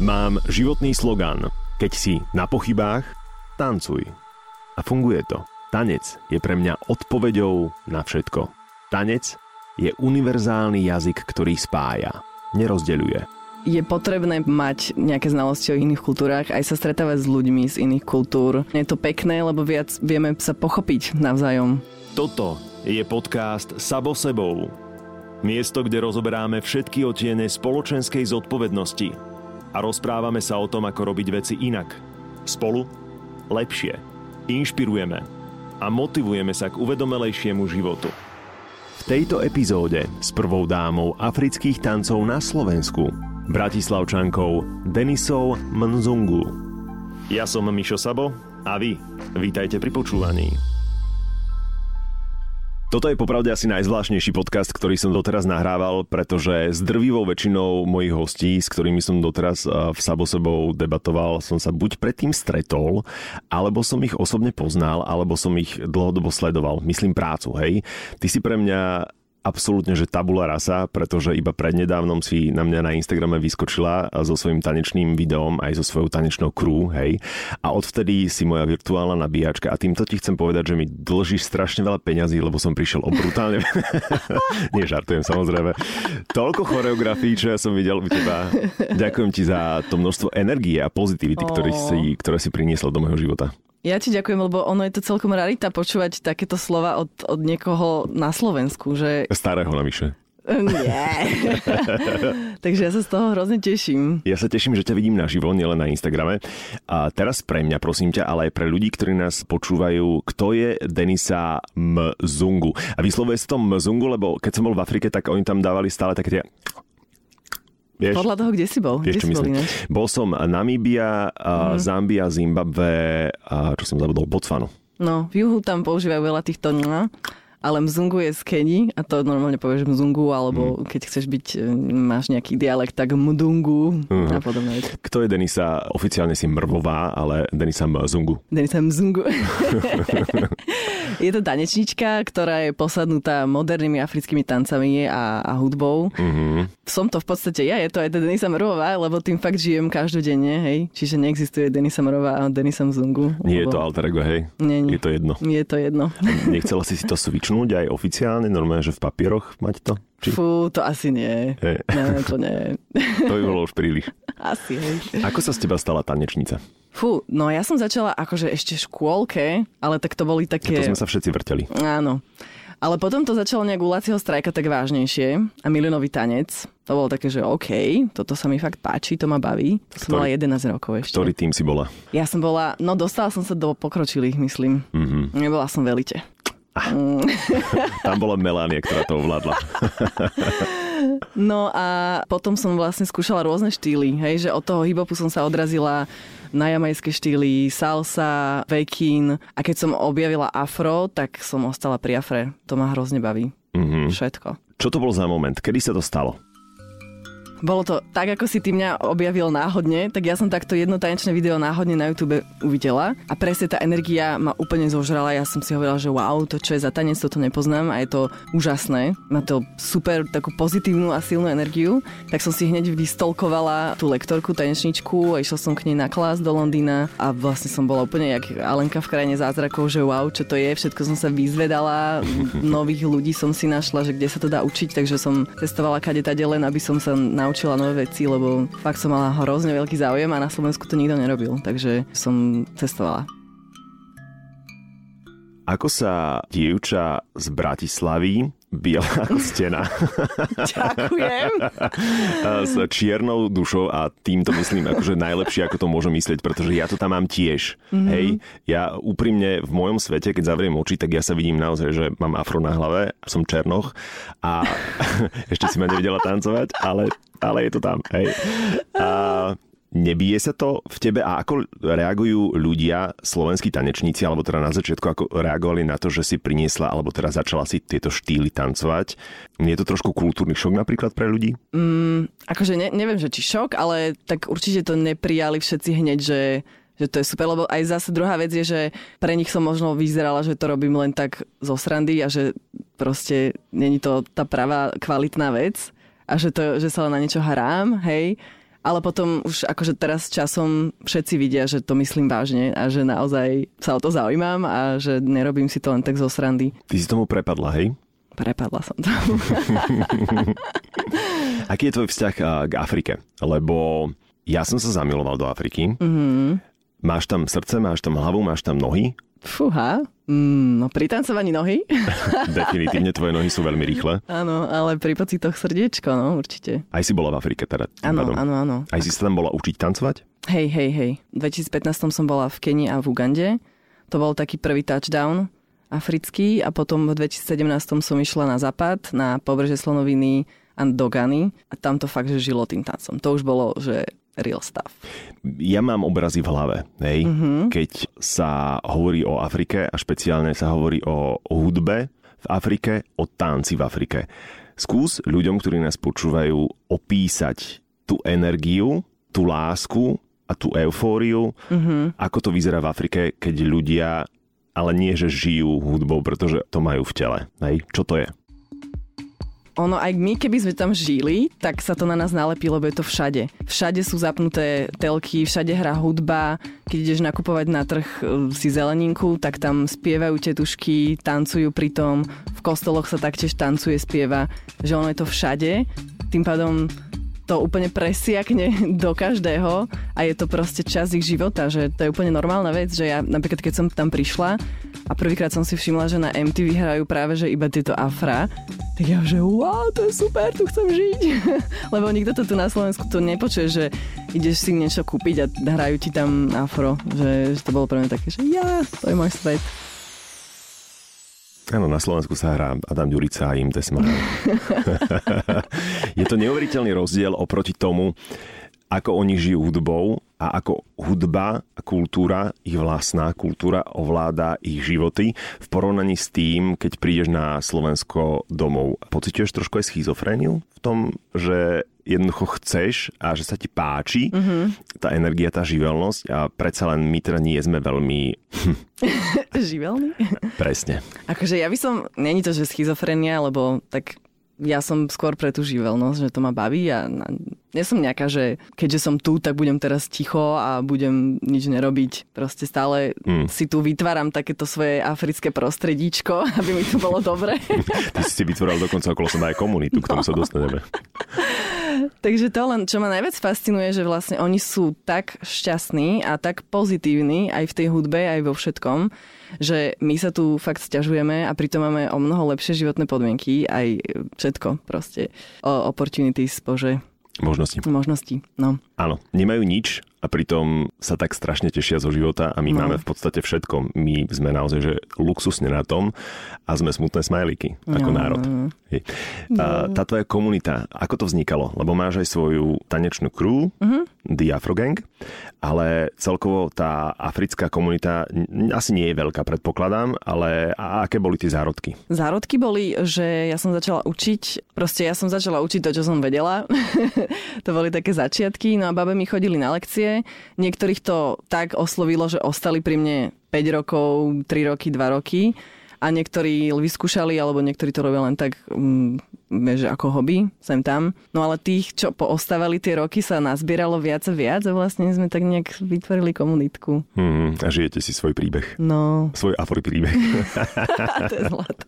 Mám životný slogan. Keď si na pochybách, tancuj. A funguje to. Tanec je pre mňa odpoveďou na všetko. Tanec je univerzálny jazyk, ktorý spája, nerozdeľuje. Je potrebné mať nejaké znalosti o iných kultúrach, aj sa stretávať s ľuďmi z iných kultúr. Je to pekné, lebo viac vieme sa pochopiť navzájom. Toto je podcast Sabo sebou. Miesto, kde rozoberáme všetky otiene spoločenskej zodpovednosti a rozprávame sa o tom, ako robiť veci inak. Spolu lepšie. Inšpirujeme a motivujeme sa k uvedomelejšiemu životu. V tejto epizóde s prvou dámou afrických tancov na Slovensku, bratislavčankou Denisou Mnzungu. Ja som Mišo Sabo a vy vítajte pri počúvaní. Toto je popravde asi najzvláštnejší podcast, ktorý som doteraz nahrával, pretože s drvivou väčšinou mojich hostí, s ktorými som doteraz v Sabo debatoval, som sa buď predtým stretol, alebo som ich osobne poznal, alebo som ich dlhodobo sledoval. Myslím prácu, hej. Ty si pre mňa absolútne, že tabula rasa, pretože iba prednedávnom si na mňa na Instagrame vyskočila so svojím tanečným videom aj so svojou tanečnou crew, hej. A odvtedy si moja virtuálna nabíjačka a týmto ti chcem povedať, že mi dlžíš strašne veľa peňazí, lebo som prišiel o brutálne... Nie, žartujem samozrejme. Toľko choreografií, čo ja som videl u teba. Ďakujem ti za to množstvo energie a pozitivity, ktoré si, ktoré si priniesla do môjho života. Ja ti ďakujem, lebo ono je to celkom rarita počúvať takéto slova od, od niekoho na Slovensku, že... Starého navyše. Nie. Takže ja sa z toho hrozne teším. Ja sa teším, že ťa vidím naživo, nielen na Instagrame. A teraz pre mňa, prosím ťa, ale aj pre ľudí, ktorí nás počúvajú, kto je Denisa Mzungu. A vyslovuje sa to Mzungu, lebo keď som bol v Afrike, tak oni tam dávali stále také tie Vieš, Podľa toho, kde si bol? Vieš, kde si bol, bol som Namíbia, mm. Zambia, Zimbabwe a čo som zabudol, Botswanu. No, v juhu tam používajú veľa týchto ale mzungu je z Keni a to normálne povieš mzungu, alebo mm. keď chceš byť, e, máš nejaký dialekt, tak mdungu mm. a podobne. Kto je Denisa? Oficiálne si Mrvová, ale Denisa Mzungu. Denisa Mzungu. je to tanečnička, ktorá je posadnutá modernými africkými tancami a, a hudbou. Mm-hmm. Som to v podstate ja, je to aj Denisa Mrvová, lebo tým fakt žijem každodenne, hej. Čiže neexistuje Denisa Mrvová a Denisa Mzungu. Nie lebo... je to alter ego, hej? Nie, nie. Je to jedno. Je to jedno. Nechcela si si to switch začnúť aj oficiálne, normálne, že v papieroch mať to? Či... Fú, to asi nie. Hey. Nie, to nie. to by bolo už príliš. Asi, hej. Ako sa z teba stala tanečnica? Fú, no ja som začala akože ešte v škôlke, ale tak to boli také... Ja to sme sa všetci vrteli. Áno. Ale potom to začalo nejak u Lacieho strajka tak vážnejšie a Milinový tanec. To bolo také, že OK, toto sa mi fakt páči, to ma baví. To som mala 11 rokov ešte. Ktorý tým si bola? Ja som bola, no dostala som sa do pokročilých, myslím. Mm-hmm. Nebola som velite. Tam bola Melanie, ktorá to ovládla. No a potom som vlastne skúšala rôzne štýly, hej, že od toho hibopu som sa odrazila na jamajské štýly, salsa, vekin a keď som objavila afro, tak som ostala pri afre. To ma hrozne baví. Mm-hmm. Všetko. Čo to bol za moment? Kedy sa to stalo? Bolo to tak, ako si ty mňa objavil náhodne, tak ja som takto jedno tanečné video náhodne na YouTube uvidela a presne tá energia ma úplne zožrala. Ja som si hovorila, že wow, to čo je za tanec, toto nepoznám a je to úžasné. Má to super takú pozitívnu a silnú energiu. Tak som si hneď vystolkovala tú lektorku, tanečničku a išla som k nej na klas do Londýna a vlastne som bola úplne jak Alenka v krajine zázrakov, že wow, čo to je. Všetko som sa vyzvedala, nových ľudí som si našla, že kde sa to dá učiť, takže som testovala kade len, aby som sa naučila naučila nové veci, lebo fakt som mala hrozne veľký záujem a na Slovensku to nikto nerobil, takže som cestovala. Ako sa dievča z Bratislavy biela ako stena. Ďakujem. S čiernou dušou a týmto myslím akože najlepšie, ako to môžem myslieť, pretože ja to tam mám tiež. Mm-hmm. Hej, ja úprimne v mojom svete, keď zavriem oči, tak ja sa vidím naozaj, že mám afro na hlave, som černoch a ešte si ma nevedela tancovať, ale, ale je to tam. Hej. A Nebije sa to v tebe a ako reagujú ľudia, slovenskí tanečníci, alebo teda na začiatku, ako reagovali na to, že si priniesla, alebo teda začala si tieto štýly tancovať? Je to trošku kultúrny šok napríklad pre ľudí? Mm, akože ne, neviem, že či šok, ale tak určite to neprijali všetci hneď, že že to je super, lebo aj zase druhá vec je, že pre nich som možno vyzerala, že to robím len tak zo srandy a že proste není to tá pravá kvalitná vec a že, to, že sa len na niečo hrám, hej ale potom už akože teraz časom všetci vidia, že to myslím vážne a že naozaj sa o to zaujímam a že nerobím si to len tak zo srandy. Ty si tomu prepadla, hej? Prepadla som tomu. Aký je tvoj vzťah k Afrike? Lebo ja som sa zamiloval do Afriky. Mm-hmm. Máš tam srdce, máš tam hlavu, máš tam nohy? Fúha, mm, no pri tancovaní nohy. Definitívne tvoje nohy sú veľmi rýchle. Áno, ale pri pocitoch srdiečko, no určite. Aj si bola v Afrike teda? Áno, áno, áno. Aj si sa tam bola učiť tancovať? Hej, hej, hej. V 2015 som bola v Kenii a v Ugande. To bol taký prvý touchdown africký a potom v 2017 som išla na západ, na pobreže Slonoviny a Dogany a tam to fakt, že žilo tým tancom. To už bolo, že real stuff. Ja mám obrazy v hlave, hej? Mm-hmm. keď sa hovorí o Afrike a špeciálne sa hovorí o hudbe v Afrike, o tanci v Afrike. Skús ľuďom, ktorí nás počúvajú, opísať tú energiu, tú lásku a tú eufóriu, mm-hmm. ako to vyzerá v Afrike, keď ľudia ale nie, že žijú hudbou, pretože to majú v tele. Hej? Čo to je? Ono aj my, keby sme tam žili, tak sa to na nás nalepí, lebo je to všade. Všade sú zapnuté telky, všade hrá hudba. Keď ideš nakupovať na trh e, si zeleninku, tak tam spievajú tetušky, tancujú pritom. V kostoloch sa taktiež tancuje, spieva. Že ono je to všade. Tým pádom to úplne presiakne do každého a je to proste čas ich života, že to je úplne normálna vec, že ja napríklad keď som tam prišla a prvýkrát som si všimla, že na MTV hrajú práve že iba tieto afra, tak ja že wow, to je super, tu chcem žiť. Lebo nikto to tu na Slovensku to nepočuje, že ideš si niečo kúpiť a hrajú ti tam afro, že, že to bolo pre mňa také, že ja, to je môj svet. Áno, na Slovensku sa hrá Adam Ďurica a im Tesmana. je to neuveriteľný rozdiel oproti tomu, ako oni žijú hudbou a ako hudba a kultúra, ich vlastná kultúra ovláda ich životy v porovnaní s tým, keď prídeš na Slovensko domov. Pocituješ trošku aj schizofréniu v tom, že jednoducho chceš a že sa ti páči mm-hmm. tá energia, tá živelnosť a predsa len my teda nie sme veľmi... Živelný? Presne. Akože ja by som, není to, že schizofrenia, lebo tak ja som skôr pre tú živelnosť, že to ma baví a nie som nejaká, že keďže som tu, tak budem teraz ticho a budem nič nerobiť. Proste stále mm. si tu vytváram takéto svoje africké prostredíčko, aby mi to bolo dobre. Ty si si vytvoril dokonca okolo seba aj komunitu, k tomu sa dostaneme. Takže to len, čo ma najviac fascinuje, že vlastne oni sú tak šťastní a tak pozitívni aj v tej hudbe, aj vo všetkom, že my sa tu fakt stiažujeme a pritom máme o mnoho lepšie životné podmienky, aj všetko proste. O opportunities, bože. Možnosti. Možnosti, no. Áno, nemajú nič a pritom sa tak strašne tešia zo života a my no. máme v podstate všetko. My sme naozaj že luxusne na tom a sme smutné smajlíky ako no, národ. No. Hej. A tá tvoja komunita, ako to vznikalo? Lebo máš aj svoju tanečnú crew, uh-huh. The Afro Gang, ale celkovo tá africká komunita asi nie je veľká, predpokladám, ale a aké boli tie zárodky? Zárodky boli, že ja som začala učiť, proste ja som začala učiť to, čo som vedela. to boli také začiatky, no a babe mi chodili na lekcie. Niektorých to tak oslovilo, že ostali pri mne 5 rokov, 3 roky, 2 roky a niektorí vyskúšali, alebo niektorí to robia len tak, um, vieš, ako hobby, sem tam. No ale tých, čo poostávali tie roky, sa nazbieralo viac a viac a vlastne sme tak nejak vytvorili komunitku. Hmm, a žijete si svoj príbeh. No. Svoj afori príbeh. to je zlaté.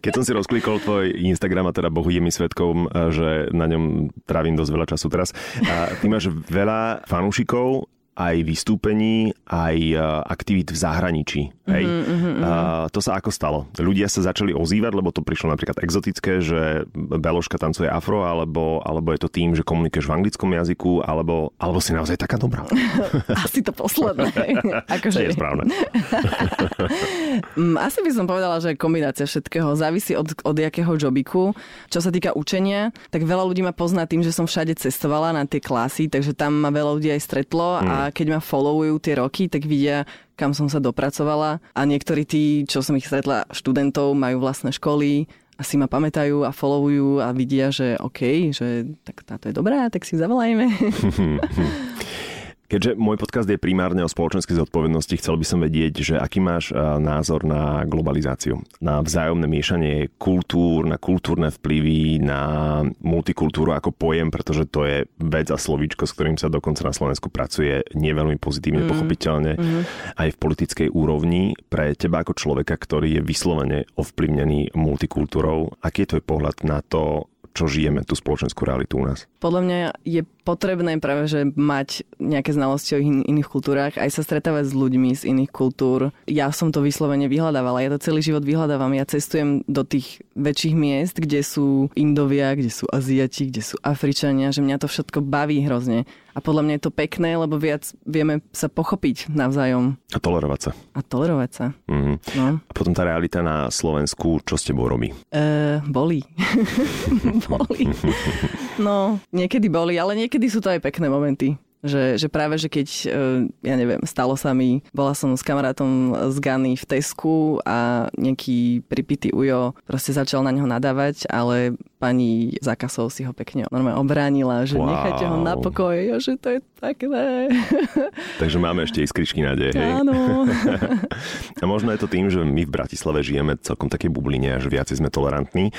Keď som si rozklikol tvoj Instagram a teda Bohu je mi svetkom, že na ňom trávim dosť veľa času teraz. A ty máš veľa fanúšikov aj vystúpení, aj e, aktivít v zahraničí. Hej. Mm-hmm, mm-hmm. A to sa ako stalo? Ľudia sa začali ozývať, lebo to prišlo napríklad exotické, že Beloška tancuje afro, alebo, alebo je to tým, že komunikuješ v anglickom jazyku, alebo, alebo si naozaj taká dobrá. Asi to posledné. akože... To je správne. Mm, asi by som povedala, že kombinácia všetkého závisí od, od jakého jobiku. Čo sa týka učenia, tak veľa ľudí ma pozná tým, že som všade cestovala na tie klasy, takže tam ma veľa ľudí aj stretlo mm. A keď ma followujú tie roky, tak vidia, kam som sa dopracovala. A niektorí tí, čo som ich stretla, študentov, majú vlastné školy, a si ma pamätajú a followujú a vidia, že OK, že tak táto je dobrá, tak si zavolajme. Keďže môj podcast je primárne o spoločenskej zodpovednosti, chcel by som vedieť, že aký máš názor na globalizáciu, na vzájomné miešanie kultúr, na kultúrne vplyvy, na multikultúru ako pojem, pretože to je vec a slovíčko, s ktorým sa dokonca na Slovensku pracuje nie veľmi pozitívne, mm. pochopiteľne, mm. aj v politickej úrovni. Pre teba ako človeka, ktorý je vyslovene ovplyvnený multikultúrou, aký je tvoj pohľad na to, čo žijeme, tú spoločenskú realitu u nás? Podľa mňa je potrebné práve, že mať nejaké znalosti o in- iných kultúrach, aj sa stretávať s ľuďmi z iných kultúr. Ja som to vyslovene vyhľadávala, ja to celý život vyhľadávam. Ja cestujem do tých väčších miest, kde sú Indovia, kde sú Aziati, kde sú Afričania, že mňa to všetko baví hrozne. A podľa mňa je to pekné, lebo viac vieme sa pochopiť navzájom. A tolerovať sa. A tolerovať sa. Mm. No. A potom tá realita na Slovensku, čo s tebou robí? Uh, boli. boli. No, niekedy boli, ale niekedy sú to aj pekné momenty. Že, že práve, že keď, e, ja neviem, stalo sa mi, bola som s kamarátom z Gany v Tesku a nejaký pripitý ujo proste začal na neho nadávať, ale pani za kasou si ho pekne normálne obránila, že wow. nechajte ho na pokoj, že to je také. Takže máme ešte iskričky nádej, hej? Áno. a možno je to tým, že my v Bratislave žijeme celkom také bubline že viacej sme tolerantní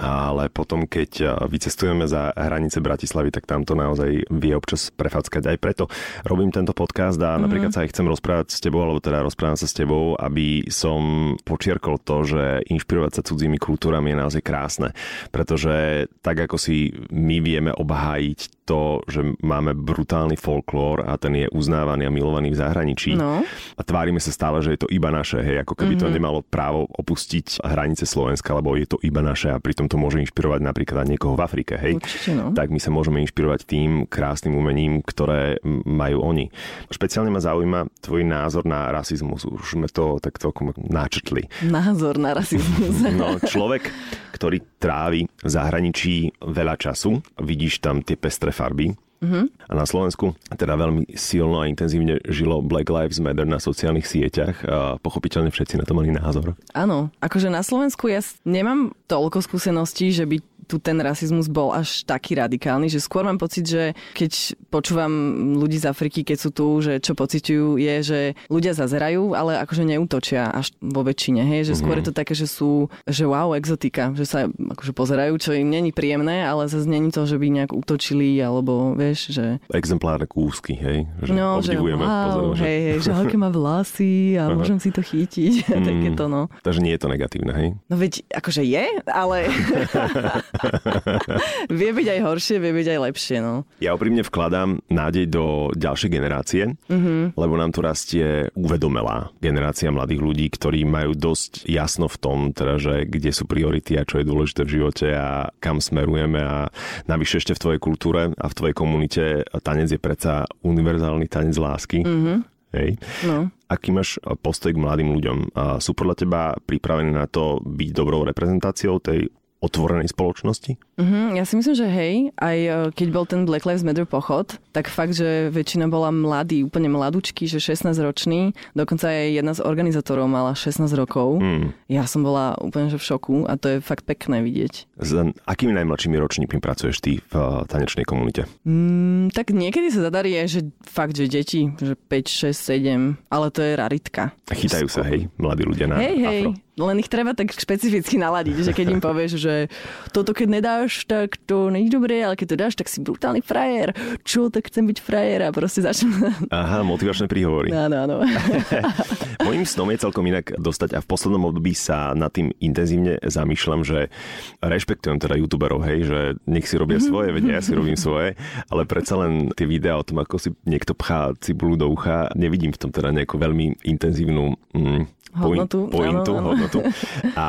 ale potom, keď vycestujeme za hranice Bratislavy, tak tam to naozaj vie občas prefackať. Aj preto robím tento podcast a mm-hmm. napríklad sa aj chcem rozprávať s tebou, alebo teda rozprávam sa s tebou, aby som počiarkol to, že inšpirovať sa cudzími kultúrami je naozaj krásne. Pretože tak, ako si my vieme obhájiť to, že máme brutálny folklór a ten je uznávaný a milovaný v zahraničí. No. A tvárime sa stále, že je to iba naše, hej, ako keby mm-hmm. to mhm. nemalo právo opustiť hranice Slovenska, lebo je to iba naše a pritom to môže inšpirovať napríklad aj niekoho v Afrike, hej. Určite, no. Tak my sa môžeme inšpirovať tým krásnym umením, ktoré majú oni. Špeciálne ma zaujíma tvoj názor na rasizmus. Už sme to tak celkom načrtli. Názor na rasizmus. no, človek, ktorý trávi v zahraničí veľa času, vidíš tam tie pestré farby. Mm-hmm. A na Slovensku teda veľmi silno a intenzívne žilo Black Lives Matter na sociálnych sieťach a pochopiteľne všetci na to mali názor. Áno, akože na Slovensku ja nemám toľko skúseností, že by tu ten rasizmus bol až taký radikálny, že skôr mám pocit, že keď počúvam ľudí z Afriky, keď sú tu, že čo pociťujú, je, že ľudia zazerajú, ale akože neútočia až vo väčšine, hej, že skôr je to také, že sú, že wow, exotika, že sa akože pozerajú, čo im není príjemné, ale zase není to, že by nejak útočili, alebo vieš, že... Exemplárne kúsky, hej, že no, obdivujeme. Že wow, pozor, že... hej, hej, že aké má vlasy a môžem si to chytiť, mm, takéto, no. Takže nie je to negatívne, hej? No veď, akože je, ale... vie byť aj horšie, vie byť aj lepšie, no. Ja úprimne vkladám nádej do ďalšej generácie, mm-hmm. lebo nám tu rastie uvedomelá generácia mladých ľudí, ktorí majú dosť jasno v tom, teda, že kde sú priority a čo je dôležité v živote a kam smerujeme a navyše ešte v tvojej kultúre a v tvojej komunite tanec je predsa univerzálny tanec lásky. Mm-hmm. Hej. No. Aký máš postoj k mladým ľuďom? Sú podľa teba pripravení na to byť dobrou reprezentáciou tej otvorenej spoločnosti? Uh-huh, ja si myslím, že hej, aj e, keď bol ten Black Lives Matter pochod, tak fakt, že väčšina bola mladí, úplne mladúčky, že 16 roční, dokonca aj jedna z organizátorov mala 16 rokov. Mm. Ja som bola úplne že v šoku a to je fakt pekné vidieť. S akými najmladšími ročníkmi pracuješ ty v e, tanečnej komunite? Mm, tak niekedy sa zadarí že fakt, že deti, že 5, 6, 7, ale to je raritka. Chytajú sa, hej, mladí ľudia na hej, hej, afro. Len ich treba tak špecificky naladiť, že keď im povieš, že toto keď nedáš, tak to není dobré, ale keď to dáš, tak si brutálny frajer. Čo, tak chcem byť frajer a proste začnem. Aha, motivačné príhovory. Áno, áno. Mojím snom je celkom inak dostať a v poslednom období sa nad tým intenzívne zamýšľam, že rešpektujem teda youtuberov, hej, že nech si robia svoje, veď ja si robím svoje, ale predsa len tie videá o tom, ako si niekto pchá cibulu do ucha, nevidím v tom teda nejakú veľmi intenzívnu mm, hodnotu. Pointu, áno, áno. hodnotu. A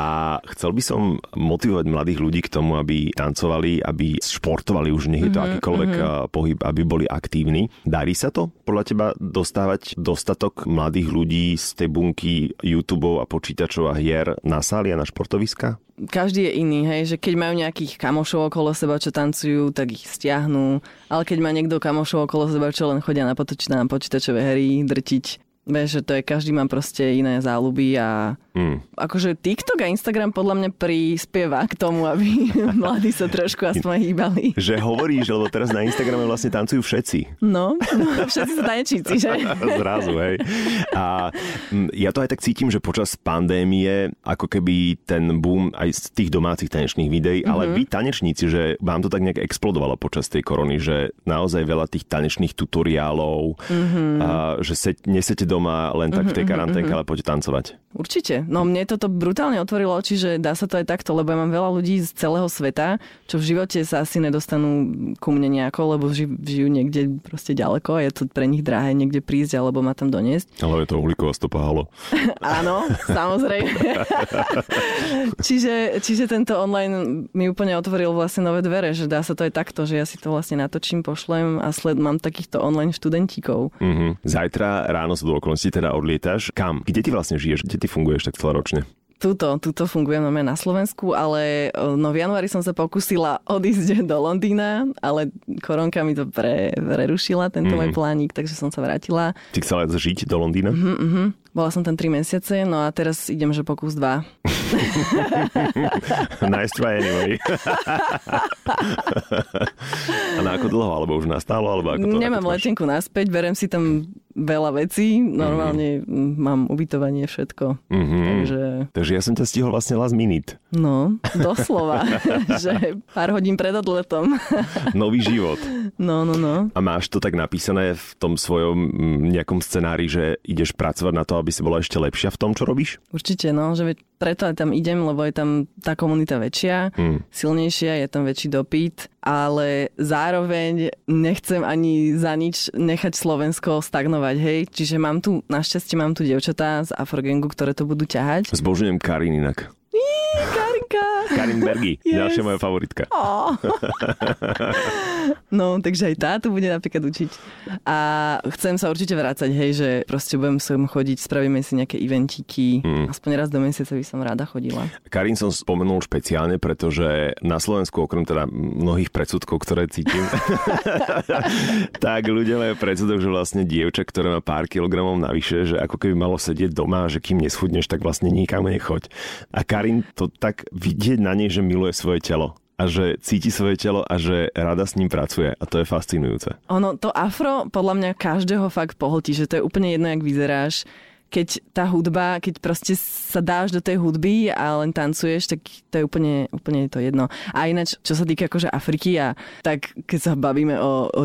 chcel by som motivovať mladých ľudí k tomu, aby tancovali, aby športovali, už nech je to mm-hmm, akýkoľvek mm-hmm. pohyb, aby boli aktívni. Darí sa to podľa teba dostávať dostatok mladých ľudí z tej bunky YouTube a počítačov a hier na sály a na športoviska? každý je iný, hej, že keď majú nejakých kamošov okolo seba, čo tancujú, tak ich stiahnu, ale keď má niekto kamošov okolo seba, čo len chodia na, potoč- na počítačové hry, drtiť, Vieš, že to je, každý má proste iné záľuby a mm. akože TikTok a Instagram podľa mňa prispieva k tomu, aby mladí sa trošku aspoň hýbali. Že hovoríš, lebo teraz na Instagrame vlastne tancujú všetci. No, no všetci sú tanečníci, že? Zrazu, hej. A mm, ja to aj tak cítim, že počas pandémie ako keby ten boom aj z tých domácich tanečných videí, mm-hmm. ale vy tanečníci, že vám to tak nejak explodovalo počas tej korony, že naozaj veľa tých tanečných tutoriálov, mm-hmm. a, že se, nesete doma len tak v tej mhm, mhm, karanténke, mm-hmm. ale poďte tancovať. Určite. No mne toto brutálne otvorilo oči, že dá sa to aj takto, lebo ja mám veľa ľudí z celého sveta, čo v živote sa asi nedostanú ku mne nejako, lebo ži, žijú niekde proste ďaleko a je to pre nich drahé niekde prísť alebo ma tam doniesť. Ale je to uhlíková stopa, halo. Áno, samozrejme. čiže, čiže tento online mi úplne otvoril vlastne nové dvere, že dá sa to aj takto, že ja si to vlastne natočím, pošlem a sled mám takýchto online študentíkov. Mm-hmm. Zajtra ráno sa do okolností teda odlietaš. Kam? Kde ty vlastne žiješ? Kde ty funguješ tak celoročne? Tuto, tuto fungujem na Slovensku, ale no v januári som sa pokusila odísť do Londýna, ale koronka mi to pre, prerušila, tento mm. môj mhm. plánik, takže som sa vrátila. Ty chcela žiť do Londýna? Uh-huh. Bola som tam 3 mesiace, no a teraz idem, že pokus 2. nice try anyway. a na ako dlho? Alebo už nastalo? Alebo ako to, Nemám ako letenku naspäť, berem si tam veľa vecí. Normálne mm-hmm. mám ubytovanie, všetko. Mm-hmm. Takže... Takže ja som ťa stihol vlastne last minute. No, doslova. že pár hodín pred odletom. Nový život. No, no, no. A máš to tak napísané v tom svojom nejakom scenári, že ideš pracovať na to, aby si bola ešte lepšia v tom, čo robíš? Určite, no, že preto aj tam idem, lebo je tam tá komunita väčšia, mm. silnejšia, je tam väčší dopyt, ale zároveň nechcem ani za nič nechať Slovensko stagnovať, hej. Čiže mám tu, našťastie mám tu dievčatá z Afrogengu, ktoré to budú ťahať. Zbožujem Karin inak. Karinka. Karin Bergy, yes. ďalšia moja favoritka. Oh. no, takže aj táto bude napríklad učiť. A chcem sa určite vrácať, hej, že proste budem sem chodiť, spravíme si nejaké eventíky. Hmm. Aspoň raz do mesiaca by som rada chodila. Karin som spomenul špeciálne, pretože na Slovensku, okrem teda mnohých predsudkov, ktoré cítim, tak ľudia majú predsudok, že vlastne dievča, ktoré má pár kilogramov navyše, že ako keby malo sedieť doma, že kým neschudneš, tak vlastne nikam nechoď. A Karin to tak vidieť na nej, že miluje svoje telo a že cíti svoje telo a že rada s ním pracuje a to je fascinujúce. Ono, to afro podľa mňa každého fakt pohltí, že to je úplne jedno, jak vyzeráš. Keď tá hudba, keď proste sa dáš do tej hudby a len tancuješ, tak to je úplne, úplne to jedno. A ináč, čo sa týka akože Afriky a tak keď sa bavíme o, o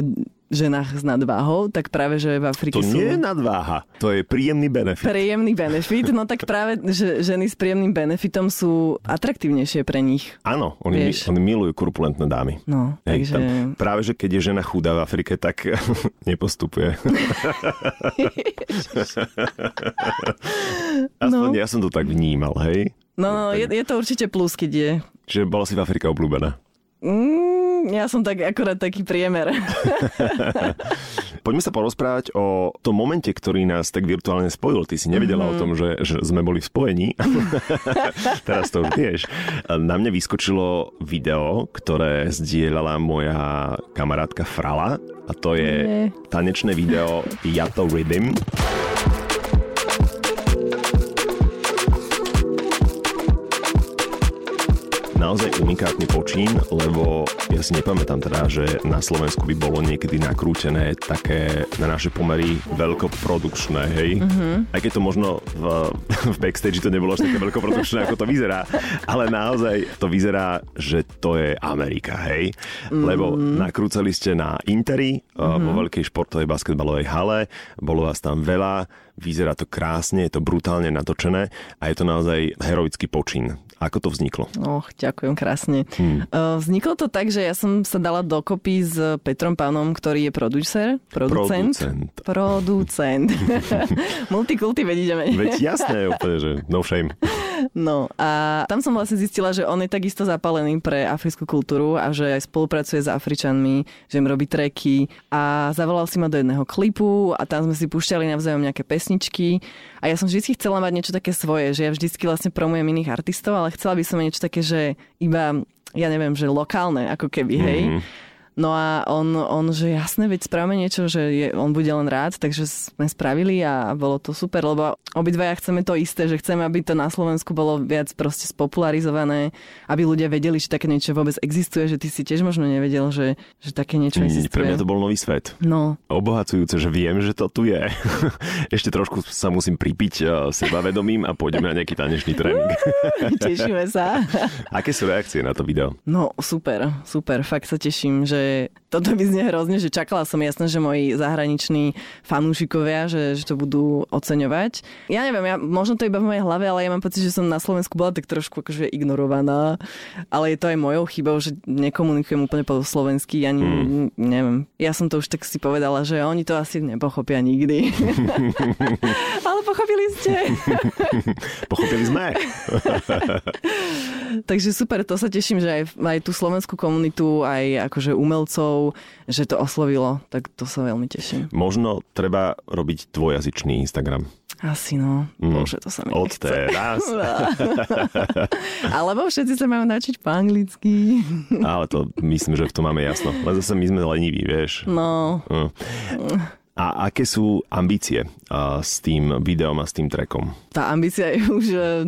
ženách s nadváhou, tak práve, že v Afrike to sú... Nie je nadváha, to je príjemný benefit. Príjemný benefit, no tak práve, že ženy s príjemným benefitom sú atraktívnejšie pre nich. Áno, oni, oni milujú korpulentné dámy. No, Hej, takže... Tam, práve, že keď je žena chudá v Afrike, tak nepostupuje. Aspoň no. ja som to tak vnímal, hej? No, no je, je to určite plus, keď je. Čiže bola si v Afrike obľúbená. Mm, ja som tak akorát taký priemer. Poďme sa porozprávať o tom momente, ktorý nás tak virtuálne spojil. Ty si nevedela mm-hmm. o tom, že, že sme boli v spojení. Teraz to už vieš. Na mňa vyskočilo video, ktoré zdieľala moja kamarátka Frala a to je tanečné video Yato Rhythm. Naozaj unikátny počín, lebo ja si nepamätám teda, že na Slovensku by bolo niekedy nakrútené také na naše pomery veľkoprodukčné, hej? Mm-hmm. Aj keď to možno v, v backstage to nebolo až také veľkoprodukčné, ako to vyzerá, ale naozaj to vyzerá, že to je Amerika, hej? Mm-hmm. Lebo nakrúcali ste na Interi, mm-hmm. vo veľkej športovej basketbalovej hale, bolo vás tam veľa, vyzerá to krásne, je to brutálne natočené a je to naozaj heroický počin. Ako to vzniklo? Och, ďakujem krásne. Hmm. Vzniklo to tak, že ja som sa dala dokopy s Petrom Pánom, ktorý je producer. Producent. Producent. Producent. Multikulty, vedíte Veď jasné, úplne, že no shame. No a tam som vlastne zistila, že on je takisto zapálený pre africkú kultúru a že aj spolupracuje s Afričanmi, že im robí treky a zavolal si ma do jedného klipu a tam sme si púšťali navzájom nejaké pesničky a ja som vždy chcela mať niečo také svoje, že ja vždycky vlastne promujem iných artistov, ale chcela by som niečo také, že iba, ja neviem, že lokálne, ako keby, hej. Mm-hmm. No a on, on že jasné, veď spravíme niečo, že je, on bude len rád, takže sme spravili a bolo to super, lebo obidvaja chceme to isté, že chceme, aby to na Slovensku bolo viac proste spopularizované, aby ľudia vedeli, že také niečo vôbec existuje, že ty si tiež možno nevedel, že, že také niečo existuje. Pre mňa to bol nový svet. No. Obohacujúce, že viem, že to tu je. Ešte trošku sa musím pripiť uh, sebavedomím a pôjdeme na nejaký tanečný tréning. Tešíme sa. Aké sú reakcie na to video? No super, super, fakt sa teším, že toto by znie hrozne, že čakala som jasné, že moji zahraniční fanúšikovia, že, že to budú oceňovať. Ja neviem, ja, možno to iba v mojej hlave, ale ja mám pocit, že som na Slovensku bola tak trošku akože ignorovaná, ale je to aj mojou chybou, že nekomunikujem úplne po slovensky, ani mm. neviem. Ja som to už tak si povedala, že oni to asi nepochopia nikdy. ale pochopili ste. pochopili sme. Takže super, to sa teším, že aj, aj tú slovenskú komunitu, aj akože umelcov, že to oslovilo, tak to sa veľmi teším. Možno treba robiť dvojazyčný Instagram. Asi no. Mm. Bože, to sa mi Od teraz. Alebo všetci sa majú načiť po anglicky. Ale to myslím, že v tom máme jasno. Ale zase my sme leniví, vieš. No. Mm. A aké sú ambície s tým videom a s tým trackom? Tá ambícia je už, uh,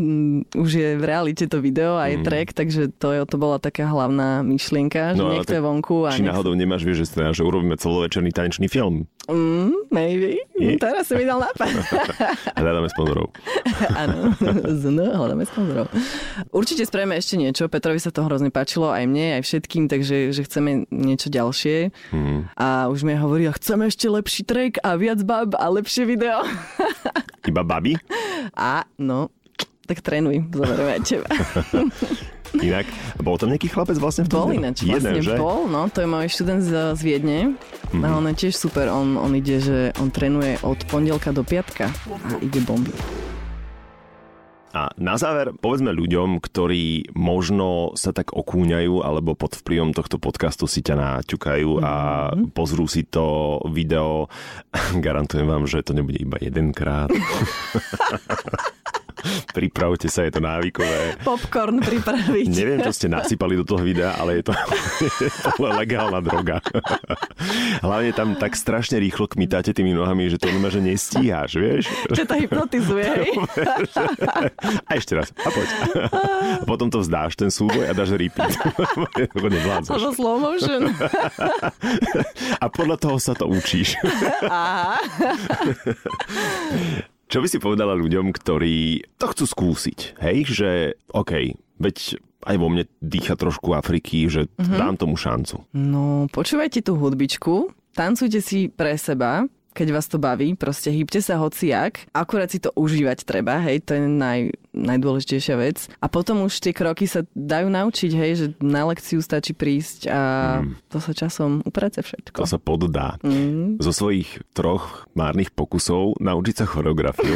už je v realite to video a je mm. track, takže to, je, to bola taká hlavná myšlienka, že no, niekto je vonku. A či náhodou sa... nemáš, vieš, že, že urobíme celovečerný tanečný film? Mm, maybe. Je? Teraz si mi dal nápad. hľadáme sponzorov. Áno, no, hľadáme sponzorov. Určite spravíme ešte niečo. Petrovi sa to hrozne páčilo, aj mne, aj všetkým, takže že chceme niečo ďalšie. Mm. A už mi hovorí, chceme ešte lepší track a viac bab a lepšie video. Iba baby? A, no, tak trénuj, zoberieme aj teba. Inak, bol tam nejaký chlapec vlastne v tom? Bol ináč, vlastne Jeden, že? bol, no, to je môj študent z, z Viedne. Mm-hmm. A on je tiež super, on, on ide, že on trénuje od pondelka do piatka a ide bomby. A na záver povedzme ľuďom, ktorí možno sa tak okúňajú alebo pod vplyvom tohto podcastu si ťa naťukajú mm-hmm. a mhm. pozrú si to video. Garantujem vám, že to nebude iba jedenkrát. Pripravte sa, je to návykové. Popcorn pripraviť. Neviem, čo ste nasypali do toho videa, ale je to, je to legálna droga. Hlavne tam tak strašne rýchlo kmitáte tými nohami, že to nemá, že nestíhaš, vieš? Že to hypnotizuje? A ešte raz. A poď. A potom to vzdáš, ten súboj a dáš repeat. Alebo slow motion. A podľa toho sa to učíš. Aha. Čo by si povedala ľuďom, ktorí to chcú skúsiť? Hej, že OK, veď aj vo mne dýcha trošku Afriky, že mm-hmm. dám tomu šancu. No, počúvajte tú hudbičku, tancujte si pre seba, keď vás to baví, proste hýbte sa hociak, akurát si to užívať treba, hej, to je naj, najdôležitejšia vec. A potom už tie kroky sa dajú naučiť, hej, že na lekciu stačí prísť a mm. to sa časom uprece všetko. To sa poddá. Mm. Zo svojich troch márnych pokusov naučiť sa choreografiu.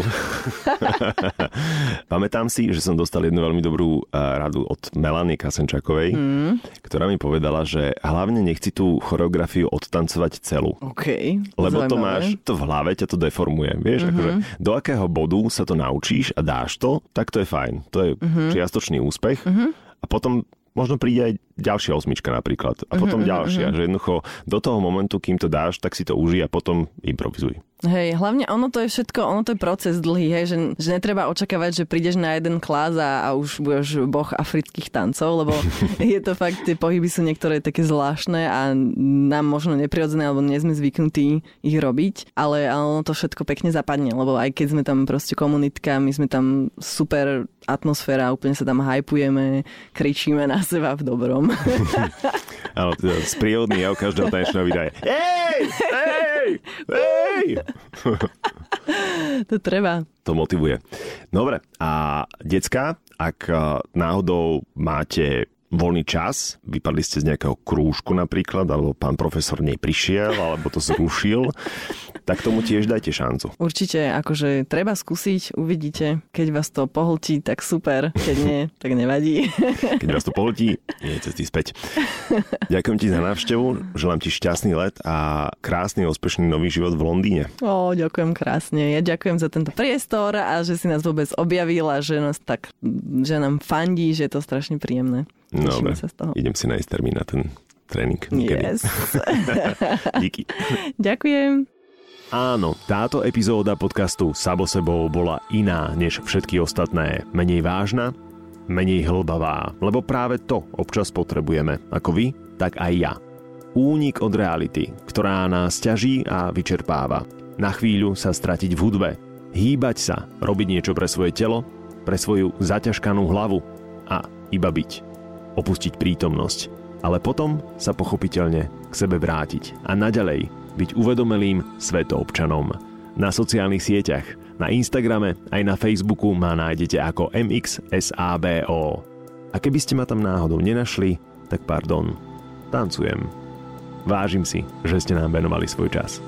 Pamätám si, že som dostal jednu veľmi dobrú radu od Melanie Kasenčakovej, mm. ktorá mi povedala, že hlavne nechci tú choreografiu odtancovať celú. Okay. Lebo Zaujímavé. to máš to v hlave, ťa to deformuje. Vieš, mm-hmm. akože do akého bodu sa to naučíš a dáš to, tak to je fajn. To je mm-hmm. čiastočný úspech. Mm-hmm. A potom možno príde aj ďalšia osmička napríklad. A potom mm-hmm, ďalšia. Mm-hmm. Že jednoducho do toho momentu, kým to dáš, tak si to užij a potom improvizuj. Hej, hlavne ono to je všetko, ono to je proces dlhý, hej, že, že netreba očakávať, že prídeš na jeden klás a, a už budeš boh afrických tancov, lebo je to fakt, tie pohyby sú niektoré také zvláštne a nám možno neprirodzené, alebo nie sme zvyknutí ich robiť, ale, ale ono to všetko pekne zapadne, lebo aj keď sme tam proste komunitka, my sme tam super atmosféra, úplne sa tam hypujeme, kričíme na seba v dobrom. Áno, teda sprievodný jav každého tanečného videa Hej! Hej! Hej! to treba. To motivuje. Dobre, a decka, ak náhodou máte voľný čas, vypadli ste z nejakého krúžku napríklad, alebo pán profesor neprišiel, alebo to zrušil, tak tomu tiež dajte šancu. Určite, akože treba skúsiť, uvidíte. Keď vás to pohltí, tak super. Keď nie, tak nevadí. Keď vás to pohltí, nie cesty späť. Ďakujem ti za návštevu, želám ti šťastný let a krásny, úspešný nový život v Londýne. Ó, ďakujem krásne. Ja ďakujem za tento priestor a že si nás vôbec objavil a že nás tak, že nám fandí, že je to strašne príjemné. Dobre, sa z toho. idem si nájsť termín na ten tréning. Niekedy. Yes. Díky. Ďakujem. Áno, táto epizóda podcastu Sabo sebou bola iná než všetky ostatné. Menej vážna, menej hlbavá, lebo práve to občas potrebujeme. Ako vy, tak aj ja. Únik od reality, ktorá nás ťaží a vyčerpáva. Na chvíľu sa stratiť v hudbe. Hýbať sa, robiť niečo pre svoje telo, pre svoju zaťažkanú hlavu a iba byť. Opustiť prítomnosť. Ale potom sa pochopiteľne k sebe vrátiť a naďalej byť uvedomelým svetoobčanom. Na sociálnych sieťach, na Instagrame aj na Facebooku ma nájdete ako MXSABO. A keby ste ma tam náhodou nenašli, tak pardon, tancujem. Vážim si, že ste nám venovali svoj čas.